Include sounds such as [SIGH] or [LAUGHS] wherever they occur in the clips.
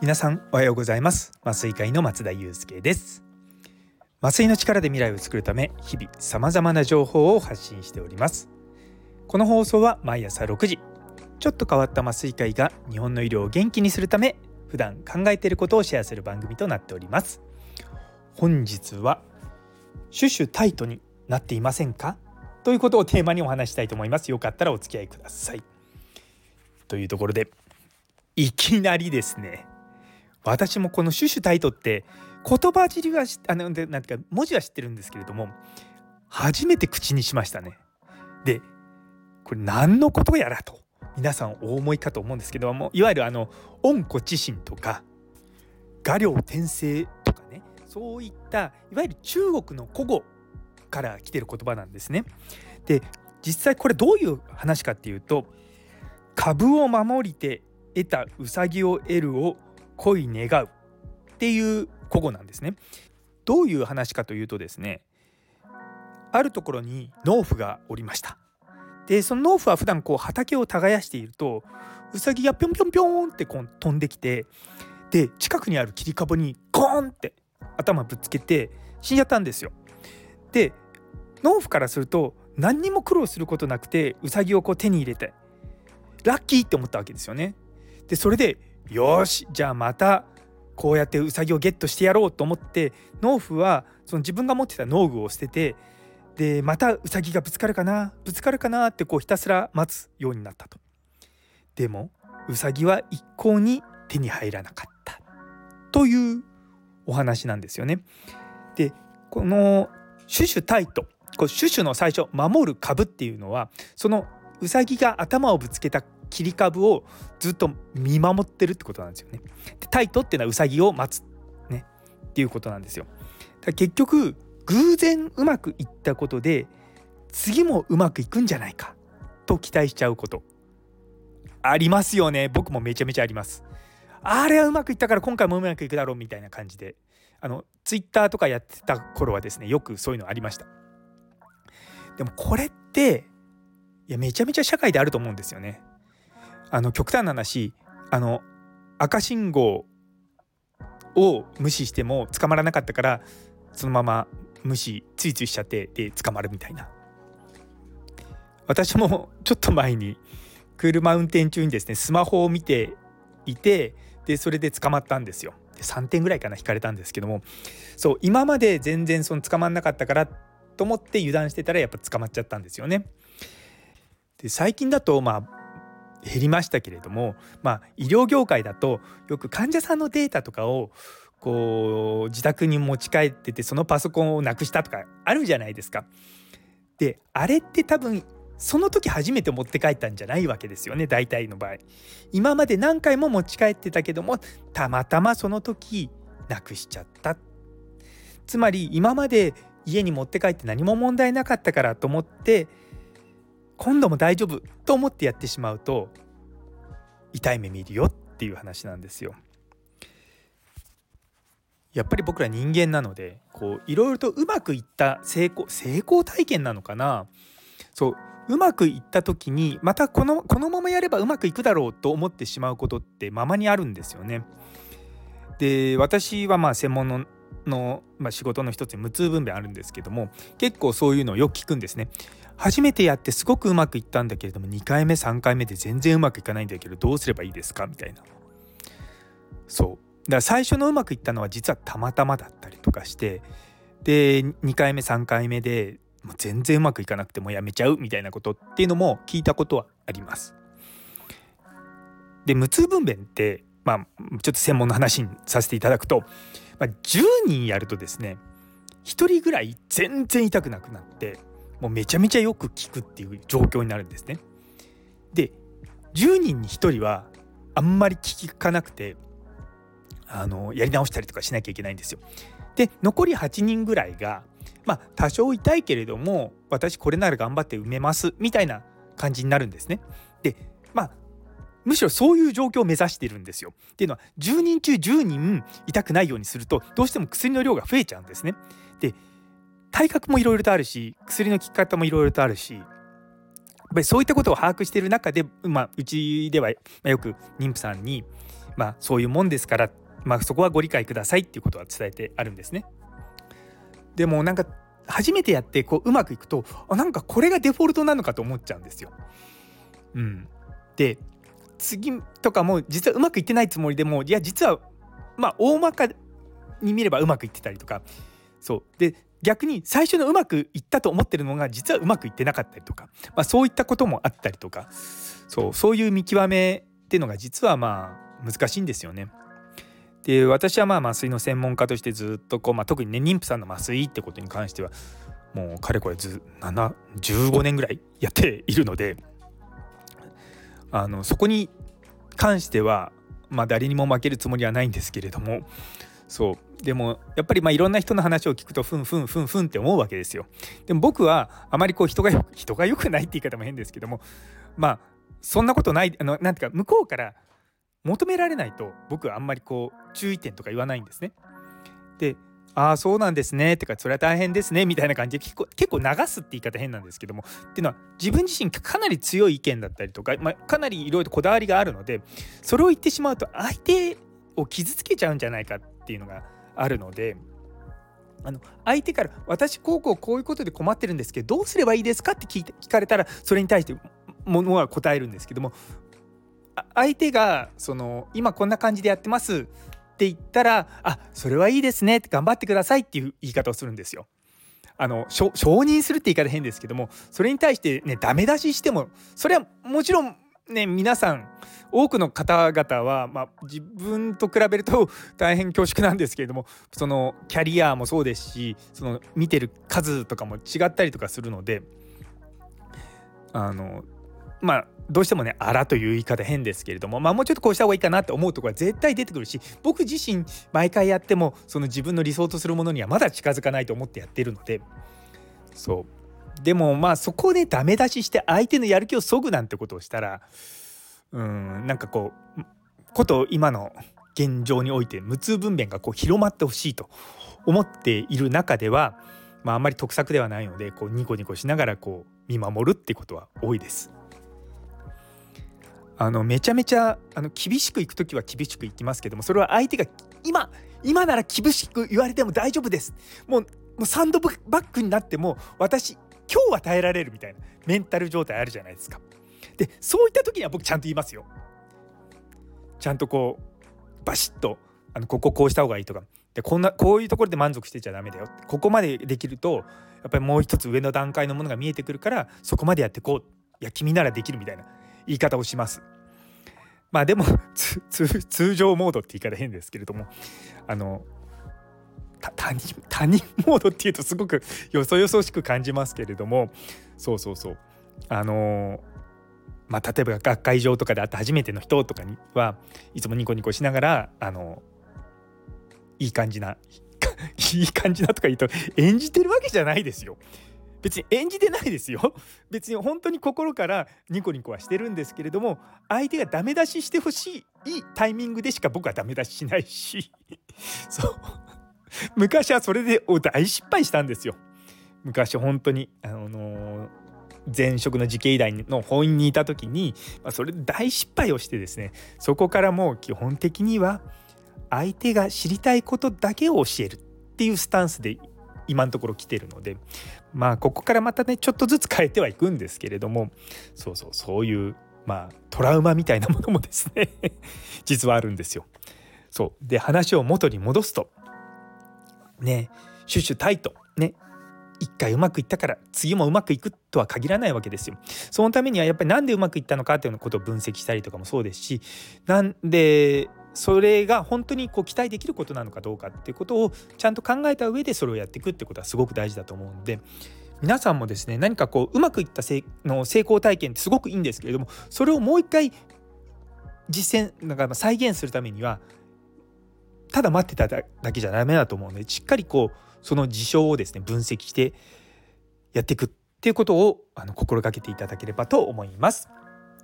皆さんおはようございます。麻酔会の松田祐介です。麻酔の力で未来を作るため日々様々な情報を発信しております。この放送は毎朝6時。ちょっと変わった麻酔会が日本の医療を元気にするため普段考えていることをシェアする番組となっております。本日はシュシュタイトになっていませんか？ということをテーマにお話したいと思います。よかったらお付き合いください。というところでいきなりですね。私もこのシュシュタイトって言葉尻はあのなんていうか文字は知ってるんですけれども初めて口にしましたね。でこれ何のことやらと皆さんお思いかと思うんですけどもいわゆるあの温故知新とか画量転生とかねそういったいわゆる中国の古語から来てる言葉なんですね。で実際これどういう話かっていうと「株を守りて得た兎を得る」を恋願うっていう古語なんですね。どういう話かというとですねあるところに農夫がおりました。でその農夫は普段こう畑を耕しているとウサギがぴょんぴょんぴょんってこう飛んできてで近くにある切り株にゴーンって頭ぶつけて死んじゃったんですよ。で農夫からすると何にも苦労することなくてウサギをこう手に入れてラッキーって思ったわけですよね。でそれでよしじゃあまたこうやってウサギをゲットしてやろうと思って農夫はその自分が持ってた農具を捨ててでまたウサギがぶつかるかなぶつかるかなってこうひたすら待つようになったと。でもウサギは一向に手に入らなかったというお話なんですよね。でこのシュシュタイトこうシュシュの最初守る株っていうのはそのウサギが頭をぶつけた切り株をずっと見守ってるってことなんですよね。でタイトっていうのはウサギを待つ、ね、っていうことなんですよ。だ結局偶然うまくいったことで次もうまくいくんじゃないかと期待しちゃうことありますよね僕もめちゃめちゃあります。あれはうまくいったから今回もうまくいくだろうみたいな感じであのツイッターとかやってた頃はですねよくそういうのありました。でもこれっていやめちゃめちゃ社会であると思うんですよね。あの極端な話あの赤信号を無視しても捕まらなかったからそのまま無視ついついしちゃってで捕まるみたいな。私もちょっと前に車運転中にですねスマホを見ていてでそれで捕まったんですよ。で3点ぐらいかな引かれたんですけども。そう今まで全然その捕まんなかったからと思って油断してたらやっぱ捕まっちゃったんですよねで最近だとまあ減りましたけれども、まあ、医療業界だとよく患者さんのデータとかをこう自宅に持ち帰っててそのパソコンをなくしたとかあるじゃないですか。であれって多分その時初めて持って帰ったんじゃないわけですよね大体の場合。今まで何回も持ち帰ってたけどもたまたまその時なくしちゃった。つまり今まで家に持って帰って何も問題なかったからと思って今度も大丈夫と思ってやってしまうと痛い目見るよっていう話なんですよ。やっぱり僕ら人間なのでこういろいろとうまくいった成功成功体験なのかなそううまくいった時にまたこのこのままやればうまくいくだろうと思ってしまうことってままにあるんですよね。で私はまあ専門のの、まあ、仕事の一つに無痛分娩あるんですけども結構そういうのをよく聞くんですね。初めてやってすごくうまくいったんだけれども2回目3回目で全然うまくいかないんだけどどうすればいいですかみたいなそうだから最初のうまくいったのは実はたまたまだったりとかしてで2回目3回目でもう全然うまくいかなくてもやめちゃうみたいなことっていうのも聞いたことはあります。で無痛分娩ってまあちょっと専門の話にさせていただくと、まあ、10人やるとですね1人ぐらい全然痛くなくなってもうめちゃめちゃよく効くっていう状況になるんですね。で10人に1人はあんまり効かなくてあのやり直したりとかしなきゃいけないんですよ。で残り8人ぐらいがまあ多少痛いけれども私これなら頑張って埋めますみたいな感じになるんですね。でまあむしろそういう状況を目指しているんですよ。っていうのは10人中10人痛くないようにするとどうしても薬の量が増えちゃうんですね。で体格もいろいろとあるし薬の効き方もいろいろとあるしやっぱりそういったことを把握している中で、まあ、うちではよく妊婦さんに、まあ、そういうもんですから、まあ、そこはご理解くださいっていうことは伝えてあるんですね。でもなんか初めてやってこううまくいくとあなんかこれがデフォルトなのかと思っちゃうんですよ。うん、で次とかも実はうまくいってないつもりでもいや実はまあ大まかに見ればうまくいってたりとかそうで逆に最初のうまくいったと思ってるのが実はうまくいってなかったりとか、まあ、そういったこともあったりとかそうそういう見極めっていうのが実はまあ難しいんですよね。で私はまあ麻酔の専門家としてずっとこう、まあ、特にね妊婦さんの麻酔ってことに関してはもうかれこれず7 15年ぐらいやっているのであのそこに関しては、まあ、誰にも負けるつもりはないんですけれどもそうでもやっぱりまあいろんな人の話を聞くとふんふんふんふんって思うわけですよ。でも僕はあまりこう人が [LAUGHS] 人が良くないって言い方も変ですけどもまあそんなことないあのなんていうか向こうから求められないと僕はあんまりこう注意点とか言わないんですね。でああそうなんですねってかそれは大変ですねみたいな感じで結構結構流すって言い方変なんですけどもっていうのは自分自身かなり強い意見だったりとか、まあ、かなりいろいろとこだわりがあるのでそれを言ってしまうと相手を傷つけちゃうんじゃないかっていうのがあるので。あの相手から「私こうこうこういうことで困ってるんですけどどうすればいいですか?」って聞いて聞かれたらそれに対してものは答えるんですけども相手がその今こんな感じでやってますって言ったらあそれはいいですね頑張ってくださいっていう言い方をするんですよ。あの承認するって言い方変ですけどもそれに対してねダメ出ししてもそれはもちろんね皆さん多くの方々は、まあ、自分と比べると [LAUGHS] 大変恐縮なんですけれどもそのキャリアもそうですしその見てる数とかも違ったりとかするのであのまあどうしてもね「あら」という言い方変ですけれどもまあもうちょっとこうした方がいいかなって思うところは絶対出てくるし僕自身毎回やってもその自分の理想とするものにはまだ近づかないと思ってやってるのでそうでもまあそこでダメ出しして相手のやる気をそぐなんてことをしたらうんなんかこうこと今の現状において無痛分娩がこう広まってほしいと思っている中では、まあ、あんまり得策ではないのでこうニコニコしながらこう見守るってことは多いです。あのめちゃめちゃあの厳しくいく時は厳しくいきますけどもそれは相手が今今なら厳しく言われても大丈夫です。もうもうサンドバッグになっても私今日は耐えられるみたいなメンタル状態あるじゃないですか。でそういった時には僕ちゃんと言いますよ。ちゃんとこうバシッとあのこここうした方がいいとかでこんなこういうところで満足してちゃダメだよ。ここまでできるとやっぱりもう一つ上の段階のものが見えてくるからそこまでやってこう。いや君ならできるみたいな言い方をします。まあでも [LAUGHS] 通常モードって言い方変ですけれどもあの他人他人モードっていうとすごくよそよそしく感じますけれどもそうそうそうあのまあ例えば学会場とかで会った初めての人とかにはいつもニコニコしながらあのいい感じな [LAUGHS] いい感じなとか言うと演じてるわけじゃないですよ。別に演じてないですよ。[LAUGHS] 別に本当に心からニコニコはしてるんですけれども相手がダメ出ししてほしいいいタイミングでしか僕はダメ出ししないし。[LAUGHS] そう。[LAUGHS] 昔はそれで大失敗したんですよ。昔本当にあの前職の慈恵医大の本院にいた時に、まあ、それで大失敗をしてですねそこからもう基本的には相手が知りたいことだけを教えるっていうスタンスで今のところ来てるのでまあここからまたねちょっとずつ変えてはいくんですけれどもそうそうそういうまあトラウマみたいなものもですね [LAUGHS] 実はあるんですよ。そうで話を元に戻すとねシュシュタイトね一回うまくいったから次もうまくいくとは限らないわけですよ。そのためにはやっぱりなんでうまくいったのかっていうことを分析したりとかもそうですしなんでそれが本当にこう期待できることなのかどうかっていうことをちゃんと考えた上でそれをやっていくってことはすごく大事だと思うんで皆さんもですね何かこううまくいった成の成功体験ってすごくいいんですけれどもそれをもう一回実践なんか再現するためにはただ待ってただけじゃダメだと思うのでしっかりこうその事象をですね分析してやっていくっていうことをあの心がけていただければと思います。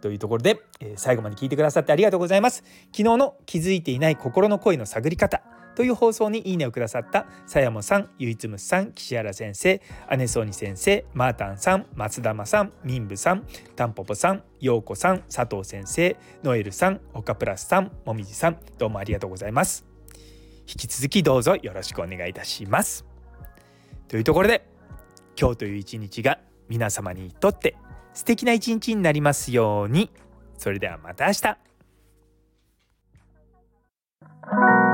というところで、えー、最後まで聞いてくださってありがとうございます。昨日の気づいていない心の声の探り方という放送にいいねをくださったさやもさん、ゆいつむさん、岸原先生、姉そうに先生、マータンさん、松玉さん、みんぶさん、たんぽぽさん、ようこさん、佐藤先生、ノエルさん、岡プラスさん、もみじさん、どうもありがとうございます。引き続きどうぞよろしくお願いいたします。というところで今日という一日が皆様にとって素敵な一日になりますように。それではまた明日。